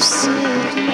I've said.